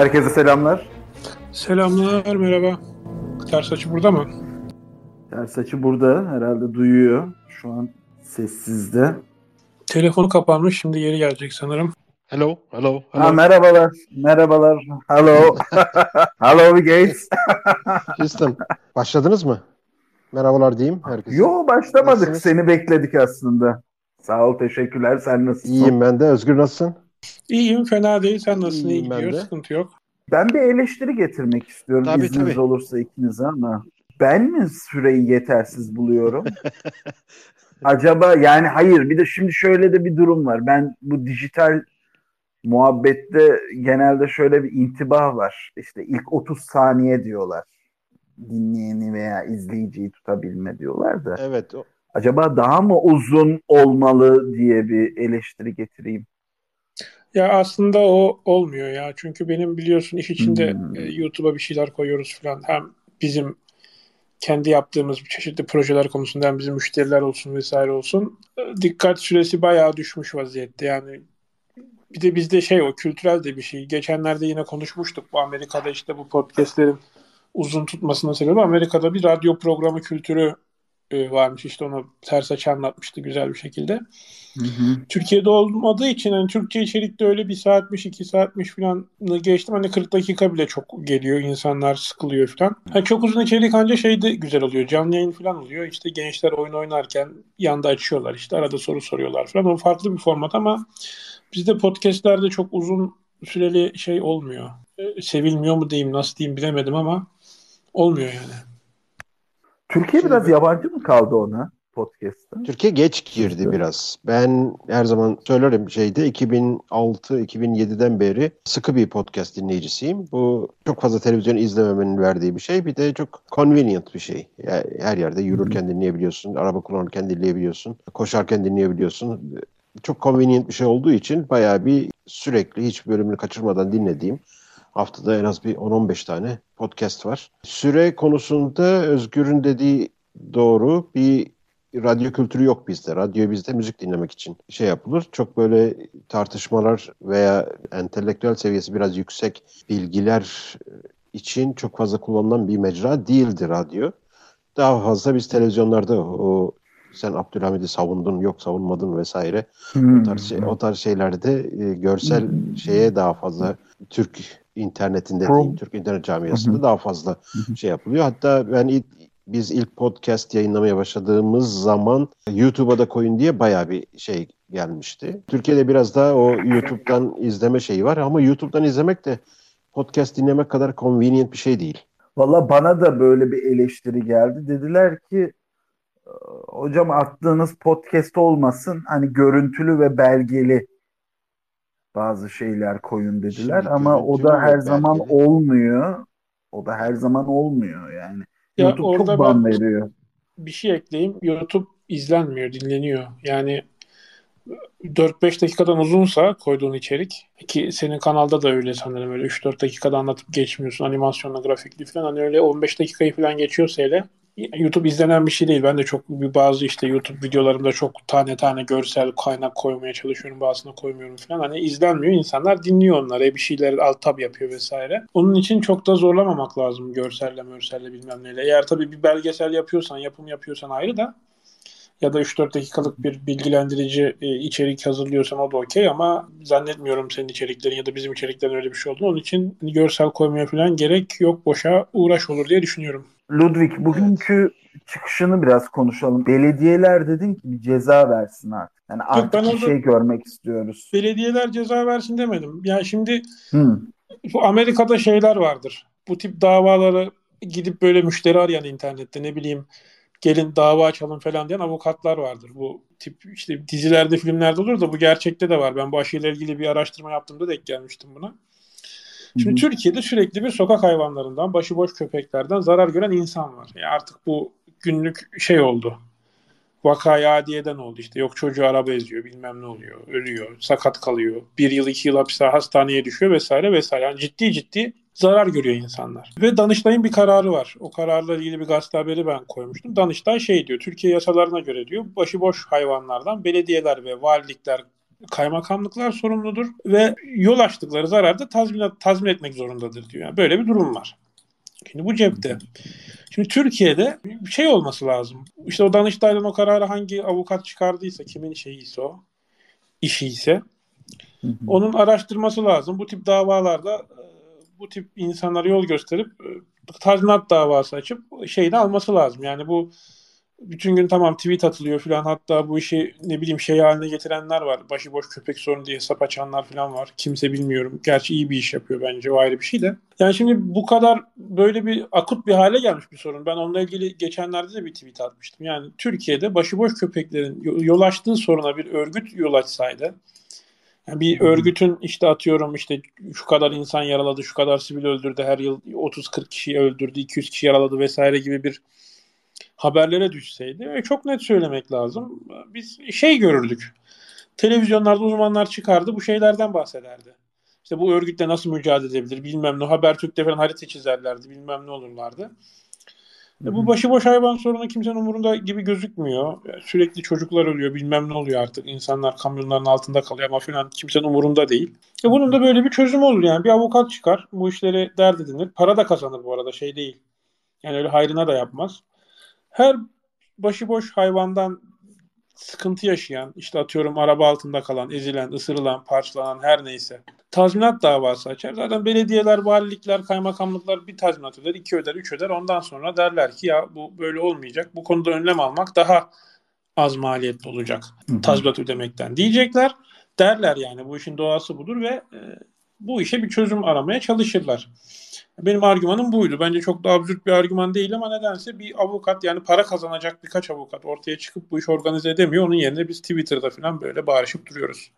Herkese selamlar. Selamlar, merhaba. Ters açı burada mı? Ters açı burada. Herhalde duyuyor. Şu an sessizde. Telefonu kapanmış, şimdi geri gelecek sanırım. Hello, hello, hello. Ha, merhabalar. Merhabalar. Hello. Hello guys. Houston, başladınız mı? Merhabalar diyeyim herkese. Yo başlamadık. Nasılsınız? Seni bekledik aslında. Sağ ol teşekkürler. Sen nasılsın? İyiyim ben de. Özgür nasılsın? İyiyim, fena değil. Sen nasılsın? İyi İyiyim ben gidiyor, sıkıntı yok. Ben bir eleştiri getirmek istiyorum Tabii, izniniz tabii. olursa ikinize ama ben mi süreyi yetersiz buluyorum? Acaba yani hayır bir de şimdi şöyle de bir durum var. Ben bu dijital muhabbette genelde şöyle bir intibah var. İşte ilk 30 saniye diyorlar. Dinleyeni veya izleyiciyi tutabilme diyorlar da. Evet. o- Acaba daha mı uzun olmalı diye bir eleştiri getireyim. Ya aslında o olmuyor ya. Çünkü benim biliyorsun iş içinde Hmm. e, YouTube'a bir şeyler koyuyoruz falan. Hem bizim kendi yaptığımız çeşitli projeler konusunda hem bizim müşteriler olsun vesaire olsun. e, Dikkat süresi bayağı düşmüş vaziyette. Yani bir de bizde şey o kültürel de bir şey. Geçenlerde yine konuşmuştuk bu Amerika'da işte bu podcastlerin uzun tutmasının sebebi Amerika'da bir radyo programı kültürü e, varmış. İşte onu ters açı anlatmıştı güzel bir şekilde. Türkiye'de olmadığı için hani Türkçe içerikte öyle bir saatmiş, iki saatmiş falan geçtim. Hani 40 dakika bile çok geliyor. insanlar sıkılıyor falan. Ha, çok uzun içerik ancak şey de güzel oluyor. Canlı yayın falan oluyor. İşte gençler oyun oynarken yanda açıyorlar. işte arada soru soruyorlar falan. O farklı bir format ama bizde podcastlerde çok uzun süreli şey olmuyor. E, Sevilmiyor mu diyeyim, nasıl diyeyim bilemedim ama olmuyor yani. Türkiye biraz yabancı mı kaldı ona podcast'ta? Türkiye geç girdi biraz. Ben her zaman söylerim şeyde 2006-2007'den beri sıkı bir podcast dinleyicisiyim. Bu çok fazla televizyon izlememenin verdiği bir şey. Bir de çok convenient bir şey. Yani her yerde yürürken dinleyebiliyorsun, araba kullanırken dinleyebiliyorsun, koşarken dinleyebiliyorsun. Çok convenient bir şey olduğu için bayağı bir sürekli hiç bölümünü kaçırmadan dinlediğim haftada en az bir 10-15 tane podcast var. Süre konusunda Özgür'ün dediği doğru. Bir radyo kültürü yok bizde. Radyo bizde müzik dinlemek için şey yapılır. Çok böyle tartışmalar veya entelektüel seviyesi biraz yüksek bilgiler için çok fazla kullanılan bir mecra değildi radyo. Daha fazla biz televizyonlarda o sen Abdülhamid'i savundun yok savunmadın vesaire o tarz, şey, o tarz şeylerde e, görsel şeye daha fazla Türk internetinde Pro- diyeyim, Türk internet camiasında daha fazla şey yapılıyor. Hatta ben ilk, biz ilk podcast yayınlamaya başladığımız zaman YouTube'a da koyun diye bayağı bir şey gelmişti. Türkiye'de biraz daha o YouTube'dan izleme şeyi var ama YouTube'dan izlemek de podcast dinlemek kadar convenient bir şey değil. Valla bana da böyle bir eleştiri geldi. Dediler ki "Ee, hocam attığınız podcast olmasın hani görüntülü ve belgeli bazı şeyler koyun dediler Şimdi ama o da her zaman belgeli. olmuyor. O da her zaman olmuyor yani. Ya YouTube çok ban veriyor. bir şey ekleyeyim. YouTube izlenmiyor, dinleniyor. Yani 4-5 dakikadan uzunsa koyduğun içerik ki senin kanalda da öyle sanırım öyle 3-4 dakikada anlatıp geçmiyorsun animasyonla grafikli falan hani öyle 15 dakikayı falan geçiyorsa hele YouTube izlenen bir şey değil. Ben de çok bir bazı işte YouTube videolarımda çok tane tane görsel kaynak koymaya çalışıyorum. Bazısına koymuyorum falan. Hani izlenmiyor. insanlar dinliyor onları. Bir şeyler alt tab yapıyor vesaire. Onun için çok da zorlamamak lazım görselle mörselle bilmem neyle. Eğer tabii bir belgesel yapıyorsan, yapım yapıyorsan ayrı da ya da 3-4 dakikalık bir bilgilendirici e, içerik hazırlıyorsan o da okey ama zannetmiyorum senin içeriklerin ya da bizim içeriklerin öyle bir şey olduğunu. Onun için görsel koymaya falan gerek yok. Boşa uğraş olur diye düşünüyorum. Ludwig bugünkü çıkışını biraz konuşalım. Belediyeler dedin ki bir ceza versin artık. Yani artık ben bir şey görmek istiyoruz. Belediyeler ceza versin demedim. Ya şimdi Hı. bu Amerika'da şeyler vardır. Bu tip davaları gidip böyle müşteri arayan internette ne bileyim gelin dava açalım falan diyen avukatlar vardır. Bu tip işte dizilerde filmlerde olur da bu gerçekte de var. Ben bu aşıyla ilgili bir araştırma yaptığımda denk gelmiştim buna. Şimdi Hı hı. Türkiye'de sürekli bir sokak hayvanlarından, başıboş köpeklerden zarar gören insan var. Yani artık bu günlük şey oldu. Vakaya adiyeden oldu işte. Yok çocuğu araba eziyor, bilmem ne oluyor, ölüyor, sakat kalıyor. Bir yıl, iki yıl hapiste hastaneye düşüyor vesaire vesaire. Yani ciddi ciddi zarar görüyor insanlar. Ve Danıştay'ın bir kararı var. O kararla ilgili bir gazete haberi ben koymuştum. Danıştay şey diyor, Türkiye yasalarına göre diyor, başıboş hayvanlardan belediyeler ve valilikler kaymakamlıklar sorumludur ve yol açtıkları zararda tazminat tazmin etmek zorundadır diyor. Yani böyle bir durum var. Şimdi bu cepte. Şimdi Türkiye'de bir şey olması lazım. İşte o Danıştay'dan o kararı hangi avukat çıkardıysa, kimin şeyiyse o, işi ise onun araştırması lazım. Bu tip davalarda bu tip insanlara yol gösterip e, tazminat davası açıp şeyini alması lazım. Yani bu bütün gün tamam tweet atılıyor falan hatta bu işi ne bileyim şey haline getirenler var. Başıboş köpek sorun diye hesap açanlar falan var. Kimse bilmiyorum. Gerçi iyi bir iş yapıyor bence o ayrı bir şey de. Yani şimdi bu kadar böyle bir akut bir hale gelmiş bir sorun. Ben onunla ilgili geçenlerde de bir tweet atmıştım. Yani Türkiye'de başıboş köpeklerin yol açtığı soruna bir örgüt yol açsaydı yani bir örgütün işte atıyorum işte şu kadar insan yaraladı, şu kadar sivil öldürdü, her yıl 30-40 kişiyi öldürdü, 200 kişi yaraladı vesaire gibi bir haberlere düşseydi ve çok net söylemek lazım. Biz şey görürdük. Televizyonlarda uzmanlar çıkardı bu şeylerden bahsederdi. İşte bu örgütle nasıl mücadele edebilir bilmem ne. Habertürk'te falan harita çizerlerdi bilmem ne olurlardı. E bu başıboş hayvan sorunu kimsenin umurunda gibi gözükmüyor. Yani sürekli çocuklar ölüyor bilmem ne oluyor artık. İnsanlar kamyonların altında kalıyor ama falan kimsenin umurunda değil. E bunun da böyle bir çözümü olur yani. Bir avukat çıkar bu işleri dert edinir. Para da kazanır bu arada şey değil. Yani öyle hayrına da yapmaz her başıboş hayvandan sıkıntı yaşayan, işte atıyorum araba altında kalan, ezilen, ısırılan, parçalanan her neyse tazminat davası açar. Zaten belediyeler, valilikler, kaymakamlıklar bir tazminat öder, iki öder, üç öder. Ondan sonra derler ki ya bu böyle olmayacak. Bu konuda önlem almak daha az maliyetli olacak tazminat ödemekten diyecekler. Derler yani bu işin doğası budur ve e, bu işe bir çözüm aramaya çalışırlar. Benim argümanım buydu. Bence çok da absürt bir argüman değil ama nedense bir avukat yani para kazanacak birkaç avukat ortaya çıkıp bu işi organize edemiyor. Onun yerine biz Twitter'da falan böyle bağırışıp duruyoruz.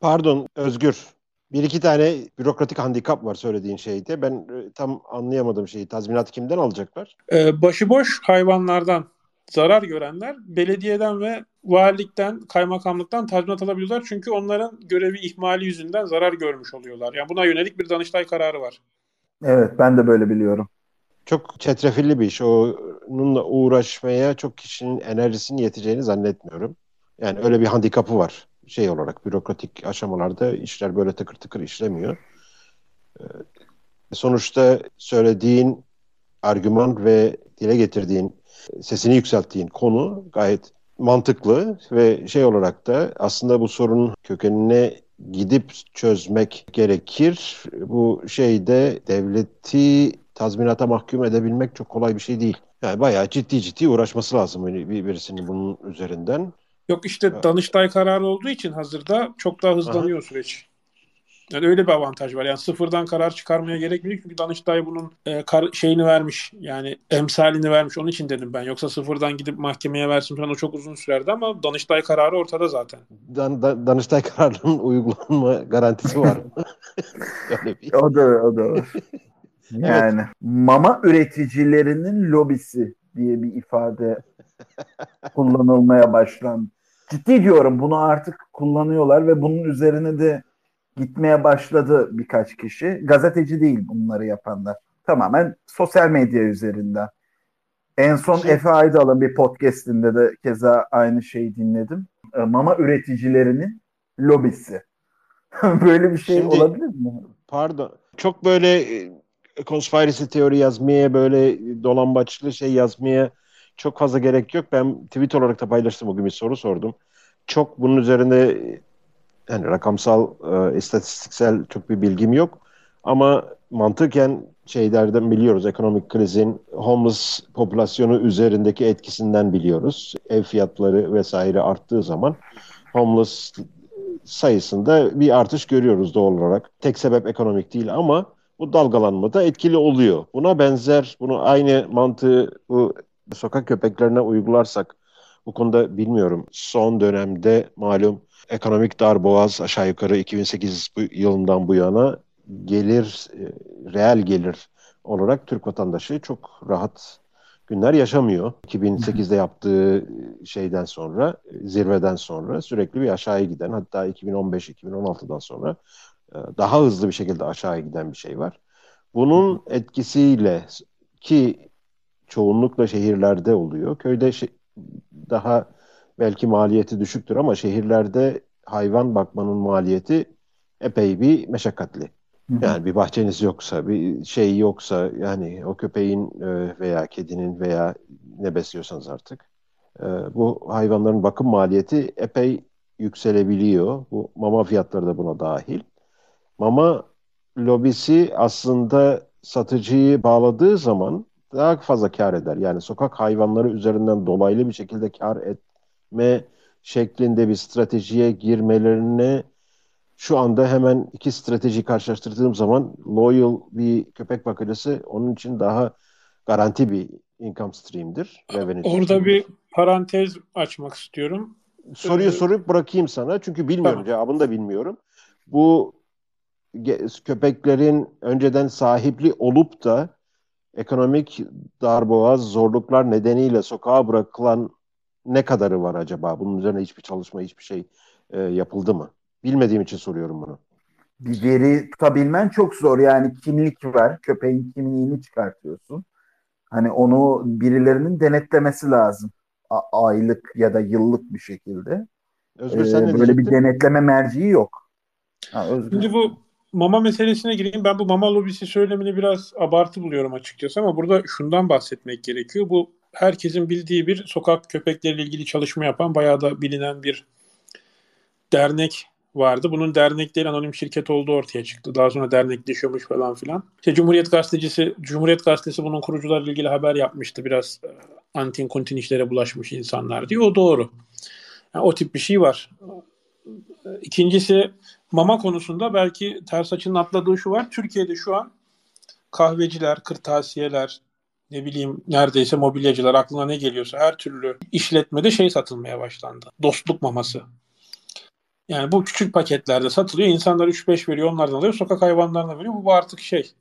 Pardon Özgür. Bir iki tane bürokratik handikap var söylediğin şeyde. Ben e, tam anlayamadım şeyi. Tazminat kimden alacaklar? Ee, başıboş hayvanlardan zarar görenler belediyeden ve valilikten, kaymakamlıktan tazminat alabiliyorlar. Çünkü onların görevi ihmali yüzünden zarar görmüş oluyorlar. Yani buna yönelik bir Danıştay kararı var. Evet ben de böyle biliyorum. Çok çetrefilli bir iş. Onunla uğraşmaya çok kişinin enerjisinin yeteceğini zannetmiyorum. Yani öyle bir handikapı var. Şey olarak bürokratik aşamalarda işler böyle tıkır tıkır işlemiyor. Ee, sonuçta söylediğin argüman ve dile getirdiğin, sesini yükselttiğin konu gayet mantıklı ve şey olarak da aslında bu sorunun kökenine gidip çözmek gerekir. Bu şeyde devleti tazminata mahkum edebilmek çok kolay bir şey değil. Yani bayağı ciddi ciddi uğraşması lazım bir birisinin bunun üzerinden. Yok işte Danıştay kararı olduğu için hazırda çok daha hızlanıyor Aha. süreç. Yani öyle bir avantaj var. Yani sıfırdan karar çıkarmaya gerekmiyor çünkü Danıştay bunun e, kar, şeyini vermiş. Yani emsalini vermiş. Onun için dedim ben. Yoksa sıfırdan gidip mahkemeye versin falan o çok uzun sürerdi ama Danıştay kararı ortada zaten. Dan, da, Danıştay kararının uygulanma garantisi var. bir. O da o da var. Yani evet. mama üreticilerinin lobisi diye bir ifade kullanılmaya başlandı. Ciddi diyorum bunu artık kullanıyorlar ve bunun üzerine de gitmeye başladı birkaç kişi. Gazeteci değil bunları yapanlar. Tamamen sosyal medya üzerinden. En son şey... Efe Aydal'ın bir podcastinde de keza aynı şeyi dinledim. E, mama üreticilerinin lobisi. böyle bir şey Şimdi, olabilir mi? Pardon. Çok böyle e, conspiracy teori yazmaya böyle dolambaçlı şey yazmaya çok fazla gerek yok. Ben tweet olarak da paylaştım bugün bir soru sordum. Çok bunun üzerine yani rakamsal, e, istatistiksel çok bir bilgim yok. Ama mantıken şeylerden biliyoruz. Ekonomik krizin homeless popülasyonu üzerindeki etkisinden biliyoruz. Ev fiyatları vesaire arttığı zaman homeless sayısında bir artış görüyoruz doğal olarak. Tek sebep ekonomik değil ama bu dalgalanma da etkili oluyor. Buna benzer, bunu aynı mantığı bu sokak köpeklerine uygularsak bu konuda bilmiyorum. Son dönemde malum ekonomik darboğaz aşağı yukarı 2008 yılından bu yana gelir, e, reel gelir olarak Türk vatandaşı çok rahat günler yaşamıyor. 2008'de yaptığı şeyden sonra, zirveden sonra sürekli bir aşağıya giden hatta 2015-2016'dan sonra e, daha hızlı bir şekilde aşağıya giden bir şey var. Bunun etkisiyle ki çoğunlukla şehirlerde oluyor. Köyde şey, daha belki maliyeti düşüktür ama şehirlerde hayvan bakmanın maliyeti epey bir meşakkatli. Yani bir bahçeniz yoksa, bir şey yoksa yani o köpeğin e, veya kedinin veya ne besliyorsanız artık e, bu hayvanların bakım maliyeti epey yükselebiliyor. Bu mama fiyatları da buna dahil. Mama lobisi aslında satıcıyı bağladığı zaman daha fazla kar eder. Yani sokak hayvanları üzerinden dolaylı bir şekilde kar etme şeklinde bir stratejiye girmelerine şu anda hemen iki strateji karşılaştırdığım zaman loyal bir köpek bakıcısı onun için daha garanti bir income stream'dir. Orada stream'dir. bir parantez açmak istiyorum. Soruyu ee, sorup bırakayım sana çünkü bilmiyorum tamam. cevabını da bilmiyorum. Bu köpeklerin önceden sahipli olup da ekonomik darboğaz zorluklar nedeniyle sokağa bırakılan ne kadarı var acaba? Bunun üzerine hiçbir çalışma, hiçbir şey e, yapıldı mı? Bilmediğim için soruyorum bunu. Bir veri tutabilmen çok zor. Yani kimlik var. Köpeğin kimliğini çıkartıyorsun. Hani onu birilerinin denetlemesi lazım. A- aylık ya da yıllık bir şekilde. Özgür sen ee, ne Böyle diyecektin? bir denetleme merciği yok. Ha, Şimdi bu mama meselesine gireyim. Ben bu mama lobisi söylemini biraz abartı buluyorum açıkçası ama burada şundan bahsetmek gerekiyor. Bu herkesin bildiği bir sokak köpekleriyle ilgili çalışma yapan bayağı da bilinen bir dernek vardı. Bunun dernek değil anonim şirket olduğu ortaya çıktı. Daha sonra dernekleşiyormuş falan filan. İşte Cumhuriyet Gazetecisi, Cumhuriyet Gazetesi bunun kurucularıyla ilgili haber yapmıştı. Biraz e, antin kontin işlere bulaşmış insanlar diyor. O doğru. Yani o tip bir şey var. İkincisi mama konusunda belki ters açının atladığı şu var. Türkiye'de şu an kahveciler, kırtasiyeler, ne bileyim neredeyse mobilyacılar aklına ne geliyorsa her türlü işletmede şey satılmaya başlandı. Dostluk maması. Yani bu küçük paketlerde satılıyor. İnsanlar 3-5 veriyor onlardan alıyor. Sokak hayvanlarına veriyor. Bu, artık şey.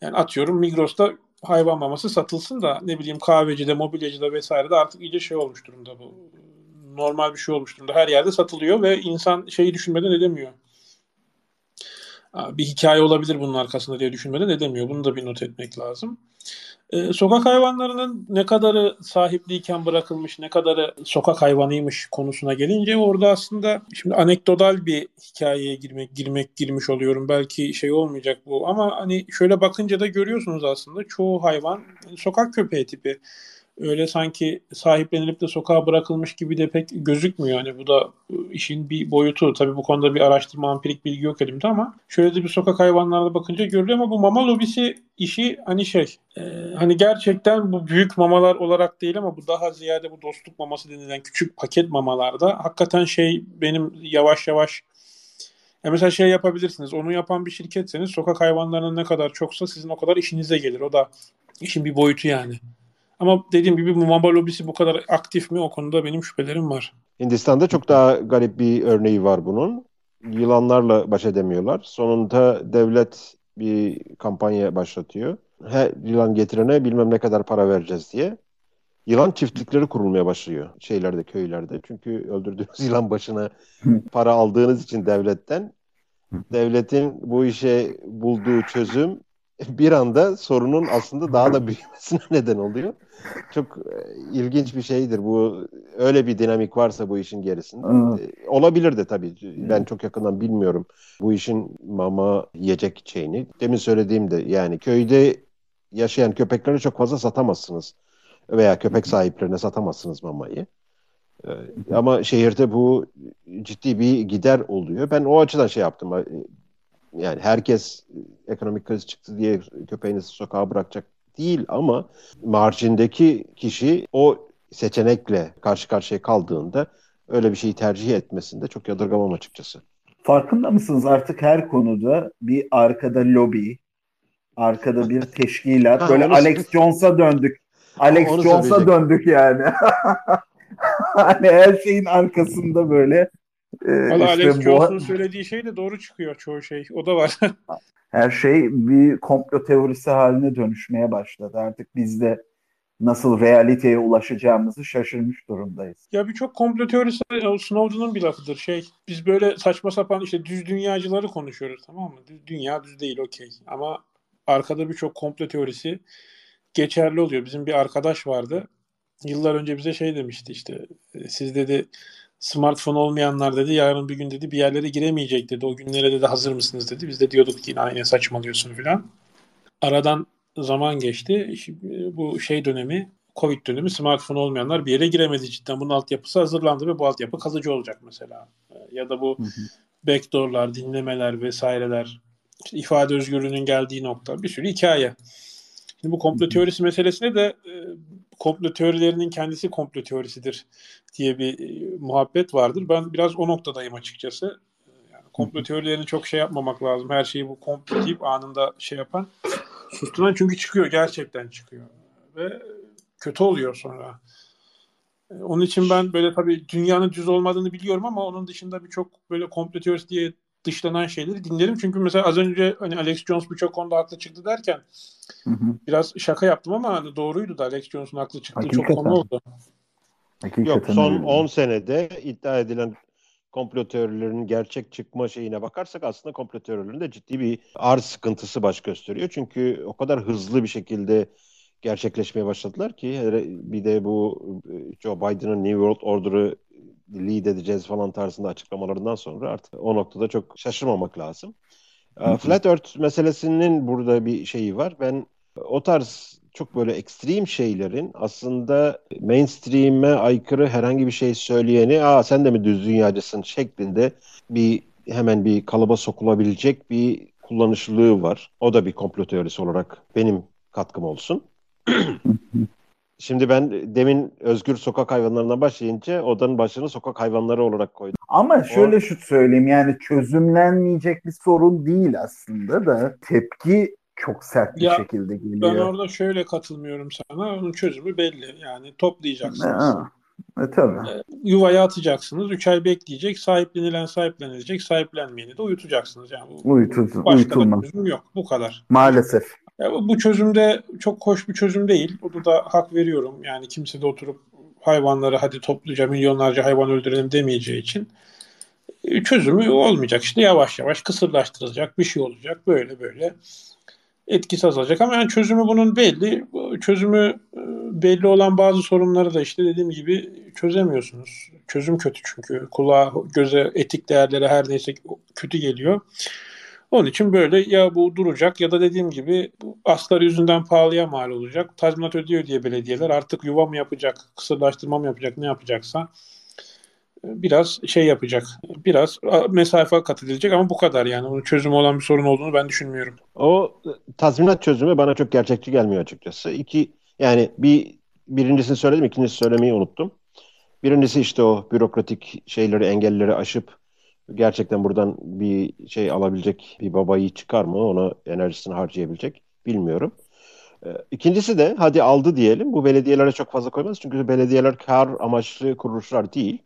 Yani atıyorum Migros'ta hayvan maması satılsın da ne bileyim kahvecide, mobilyacıda vesairede artık iyice şey olmuş durumda bu. Normal bir şey olmuş durumda. Her yerde satılıyor ve insan şeyi düşünmeden edemiyor. Bir hikaye olabilir bunun arkasında diye düşünmeden edemiyor. Bunu da bir not etmek lazım. Ee, sokak hayvanlarının ne kadarı sahipliyken bırakılmış, ne kadarı sokak hayvanıymış konusuna gelince orada aslında şimdi anekdotal bir hikayeye girmek girmek girmiş oluyorum. Belki şey olmayacak bu ama hani şöyle bakınca da görüyorsunuz aslında çoğu hayvan sokak köpeği tipi öyle sanki sahiplenilip de sokağa bırakılmış gibi de pek gözükmüyor. Yani bu da işin bir boyutu. Tabii bu konuda bir araştırma, ampirik bilgi yok elimde ama şöyle de bir sokak hayvanlarına bakınca görülüyor ama bu mama lobisi işi hani şey e, hani gerçekten bu büyük mamalar olarak değil ama bu daha ziyade bu dostluk maması denilen küçük paket mamalarda hakikaten şey benim yavaş yavaş ya mesela şey yapabilirsiniz. Onu yapan bir şirketseniz sokak hayvanlarının ne kadar çoksa sizin o kadar işinize gelir. O da işin bir boyutu yani. Ama dediğim gibi bu MOBA lobisi bu kadar aktif mi o konuda benim şüphelerim var. Hindistan'da çok daha garip bir örneği var bunun. Yılanlarla baş edemiyorlar. Sonunda devlet bir kampanya başlatıyor. Her yılan getirene bilmem ne kadar para vereceğiz diye. Yılan çiftlikleri kurulmaya başlıyor şeylerde, köylerde. Çünkü öldürdüğünüz yılan başına para aldığınız için devletten devletin bu işe bulduğu çözüm bir anda sorunun aslında daha da büyümesine neden oluyor. Çok e, ilginç bir şeydir bu. Öyle bir dinamik varsa bu işin gerisinde. E, olabilir de tabii. Ben çok yakından bilmiyorum bu işin mama yiyecek şeyini. Demin söylediğimde yani köyde yaşayan köpekleri çok fazla satamazsınız. Veya köpek sahiplerine satamazsınız mamayı. E, ama şehirde bu ciddi bir gider oluyor. Ben o açıdan şey yaptım yani herkes ekonomik kriz çıktı diye köpeğinizi sokağa bırakacak değil ama marjindeki kişi o seçenekle karşı karşıya kaldığında öyle bir şeyi tercih etmesinde çok yadırgamam açıkçası. Farkında mısınız artık her konuda bir arkada lobi, arkada bir teşkilat. Ha, Böyle Alex Jones'a döndük. Alex Jones'a döndük yani. hani her şeyin arkasında böyle ee, Valla işte Alex Jones'un söylediği şey de doğru çıkıyor çoğu şey. O da var. Her şey bir komplo teorisi haline dönüşmeye başladı. Artık biz de nasıl realiteye ulaşacağımızı şaşırmış durumdayız. Ya birçok komplo teorisi Snowden'ın bir lafıdır. Şey, biz böyle saçma sapan işte düz dünyacıları konuşuyoruz tamam mı? Düz, dünya düz değil okey. Ama arkada birçok komplo teorisi geçerli oluyor. Bizim bir arkadaş vardı. Yıllar önce bize şey demişti işte siz dedi smartphone olmayanlar dedi yarın bir gün dedi bir yerlere giremeyecek dedi. O günlere dedi hazır mısınız dedi. Biz de diyorduk ki yine saçmalıyorsun filan. Aradan zaman geçti. Bu şey dönemi Covid dönemi smartphone olmayanlar bir yere giremedi cidden. Bunun altyapısı hazırlandı ve bu altyapı kalıcı olacak mesela. Ya da bu hı hı. backdoorlar, dinlemeler vesaireler, işte ifade özgürlüğünün geldiği nokta bir sürü hikaye. Şimdi bu komplo teorisi meselesine de e, komplo teorilerinin kendisi komplo teorisidir diye bir e, muhabbet vardır. Ben biraz o noktadayım açıkçası. Yani komplo teorilerini çok şey yapmamak lazım. Her şeyi bu komplo deyip anında şey yapan susturan çünkü çıkıyor. Gerçekten çıkıyor. Ve kötü oluyor sonra. E, onun için ben böyle tabii dünyanın düz olmadığını biliyorum ama onun dışında birçok böyle komplo teorisi diye dışlanan şeyleri dinlerim. Çünkü mesela az önce hani Alex Jones birçok konuda haklı çıktı derken hı hı. biraz şaka yaptım ama hani doğruydu da Alex Jones'un haklı çıktığı Hakikaten. çok konu oldu. Hakikaten Yok son 10 senede iddia edilen komplo teorilerinin gerçek çıkma şeyine bakarsak aslında komplo teorilerinde ciddi bir arz sıkıntısı baş gösteriyor. Çünkü o kadar hızlı bir şekilde gerçekleşmeye başladılar ki bir de bu e, Joe Biden'ın New World Order'ı lead edeceğiz falan tarzında açıklamalarından sonra artık o noktada çok şaşırmamak lazım. Hı-hı. Flat Earth meselesinin burada bir şeyi var. Ben o tarz çok böyle ekstrem şeylerin aslında mainstream'e aykırı herhangi bir şey söyleyeni aa sen de mi düz dünyacısın şeklinde bir hemen bir kalıba sokulabilecek bir kullanışlılığı var. O da bir komplo teorisi olarak benim katkım olsun. Şimdi ben demin özgür sokak hayvanlarından başlayınca odanın başını sokak hayvanları olarak koydum. Ama şöyle o... şu söyleyeyim yani çözümlenmeyecek bir sorun değil aslında da tepki çok sert bir ya, şekilde geliyor. Ben orada şöyle katılmıyorum sana. Onun çözümü belli. Yani toplayacaksınız. Ha. E, tabii. E, yuvaya atacaksınız. 3 ay bekleyecek. Sahiplenilen sahiplenilecek. Sahiplenmeyeni de uyutacaksınız. Yani bu, başka uyutulmaz. çözüm yok. Bu kadar. Maalesef. Bu çözümde çok hoş bir çözüm değil. Bunu da hak veriyorum. Yani kimse de oturup hayvanları hadi topluca milyonlarca hayvan öldürelim demeyeceği için e, çözümü olmayacak. İşte yavaş yavaş kısırlaştırılacak bir şey olacak. Böyle böyle etkisi azalacak. Ama yani çözümü bunun belli. Çözümü e, belli olan bazı sorunları da işte dediğim gibi çözemiyorsunuz. Çözüm kötü çünkü. Kulağa, göze, etik değerlere her neyse kötü geliyor. Onun için böyle ya bu duracak ya da dediğim gibi aslar yüzünden pahalıya mal olacak. Tazminat ödüyor diye belediyeler artık yuva mı yapacak, kısırlaştırma mı yapacak, ne yapacaksa e, biraz şey yapacak. Biraz mesafe kat edilecek ama bu kadar yani. Onun çözümü olan bir sorun olduğunu ben düşünmüyorum. O e, tazminat çözümü bana çok gerçekçi gelmiyor açıkçası. İki yani bir birincisini söyledim, ikincisini söylemeyi unuttum. Birincisi işte o bürokratik şeyleri, engelleri aşıp gerçekten buradan bir şey alabilecek bir babayı çıkar mı? Ona enerjisini harcayabilecek bilmiyorum. Ee, ikincisi de hadi aldı diyelim. Bu belediyelere çok fazla koymaz. Çünkü belediyeler kar amaçlı kuruluşlar değil.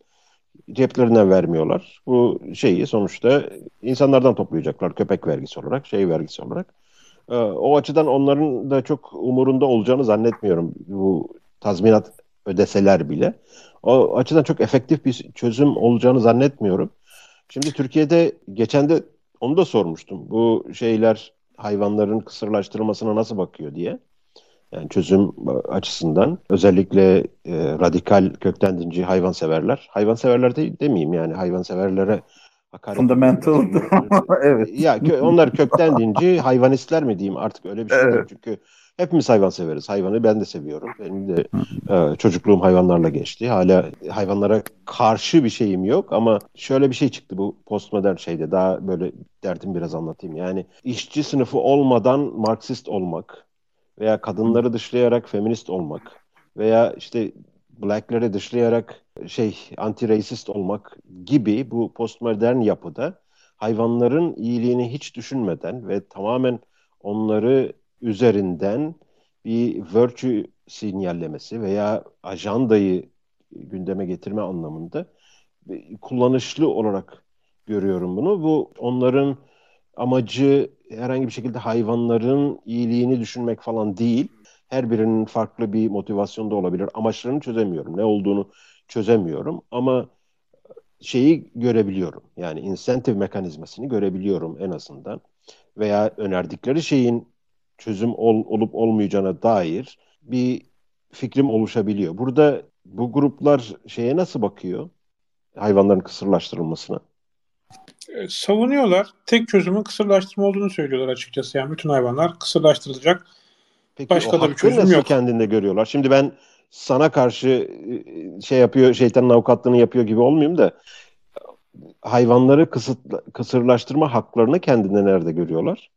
Ceplerinden vermiyorlar. Bu şeyi sonuçta insanlardan toplayacaklar. Köpek vergisi olarak, şey vergisi olarak. Ee, o açıdan onların da çok umurunda olacağını zannetmiyorum. Bu tazminat ödeseler bile. O açıdan çok efektif bir çözüm olacağını zannetmiyorum. Şimdi Türkiye'de geçen de onu da sormuştum. Bu şeyler hayvanların kısırlaştırılmasına nasıl bakıyor diye. Yani çözüm açısından özellikle e, radikal kökten dinci hayvanseverler. Hayvanseverler de demeyeyim yani hayvanseverlere hakaret. Fundamental. evet. Ya onlar kökten dinci hayvanistler mi diyeyim artık öyle bir şey evet. Çünkü Hepimiz hayvan severiz. Hayvanı ben de seviyorum. Benim de e, çocukluğum hayvanlarla geçti. Hala hayvanlara karşı bir şeyim yok ama şöyle bir şey çıktı bu postmodern şeyde. Daha böyle derdim biraz anlatayım. Yani işçi sınıfı olmadan Marksist olmak veya kadınları dışlayarak feminist olmak veya işte blackleri dışlayarak şey anti-racist olmak gibi bu postmodern yapıda hayvanların iyiliğini hiç düşünmeden ve tamamen onları üzerinden bir virtue sinyallemesi veya ajandayı gündeme getirme anlamında kullanışlı olarak görüyorum bunu. Bu onların amacı herhangi bir şekilde hayvanların iyiliğini düşünmek falan değil. Her birinin farklı bir motivasyonda olabilir. Amaçlarını çözemiyorum. Ne olduğunu çözemiyorum ama şeyi görebiliyorum. Yani insentif mekanizmasını görebiliyorum en azından. Veya önerdikleri şeyin çözüm ol, olup olmayacağına dair bir fikrim oluşabiliyor. Burada bu gruplar şeye nasıl bakıyor? hayvanların kısırlaştırılmasına? E, savunuyorlar. Tek çözümün kısırlaştırma olduğunu söylüyorlar açıkçası. Yani bütün hayvanlar kısırlaştırılacak. Peki Başka o da bir çözüm nasıl yok. kendinde görüyorlar? Şimdi ben sana karşı e, şey yapıyor, şeytanın avukatlığını yapıyor gibi olmayayım da hayvanları kısıt, kısırlaştırma haklarını kendinde nerede görüyorlar?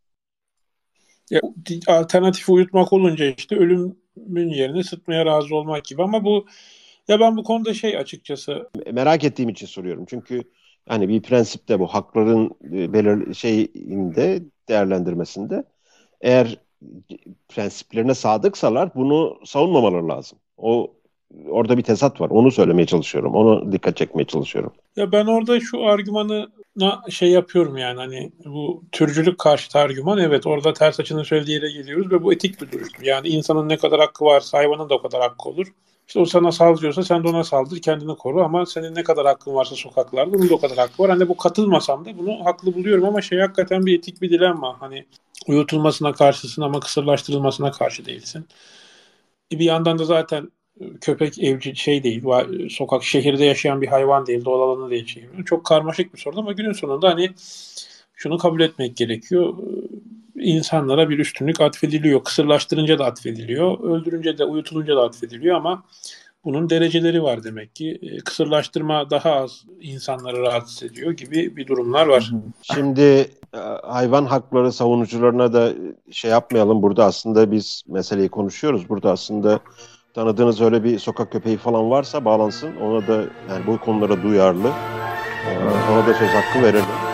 Ya, alternatif uyutmak olunca işte ölümün yerine sıtmaya razı olmak gibi ama bu ya ben bu konuda şey açıkçası merak ettiğim için soruyorum. Çünkü hani bir prensipte bu hakların e, belir şeyinde değerlendirmesinde eğer prensiplerine sadıksalar bunu savunmamaları lazım. O orada bir tezat var. Onu söylemeye çalışıyorum. Onu dikkat çekmeye çalışıyorum. Ya ben orada şu argümanı şey yapıyorum yani hani bu türcülük karşıtı argüman evet orada ters açının söylediği yere geliyoruz ve bu etik bir durum. Yani insanın ne kadar hakkı varsa hayvanın da o kadar hakkı olur. İşte o sana saldırıyorsa sen de ona saldır kendini koru ama senin ne kadar hakkın varsa sokaklarda onun da o kadar hakkı var. Hani bu katılmasam da bunu haklı buluyorum ama şey hakikaten bir etik bir dilemma. Hani uyutulmasına karşısın ama kısırlaştırılmasına karşı değilsin. E, bir yandan da zaten köpek evcil şey değil, sokak şehirde yaşayan bir hayvan değil, doğal alanı değil şey. Çok karmaşık bir soru ama günün sonunda hani şunu kabul etmek gerekiyor. İnsanlara bir üstünlük atfediliyor. Kısırlaştırınca da atfediliyor. Öldürünce de, uyutulunca da atfediliyor ama bunun dereceleri var demek ki. E, kısırlaştırma daha az insanları rahatsız ediyor gibi bir durumlar var. Şimdi e, hayvan hakları savunucularına da şey yapmayalım. Burada aslında biz meseleyi konuşuyoruz. Burada aslında tanıdığınız öyle bir sokak köpeği falan varsa bağlansın. Ona da yani bu konulara duyarlı. Ona da söz hakkı verelim.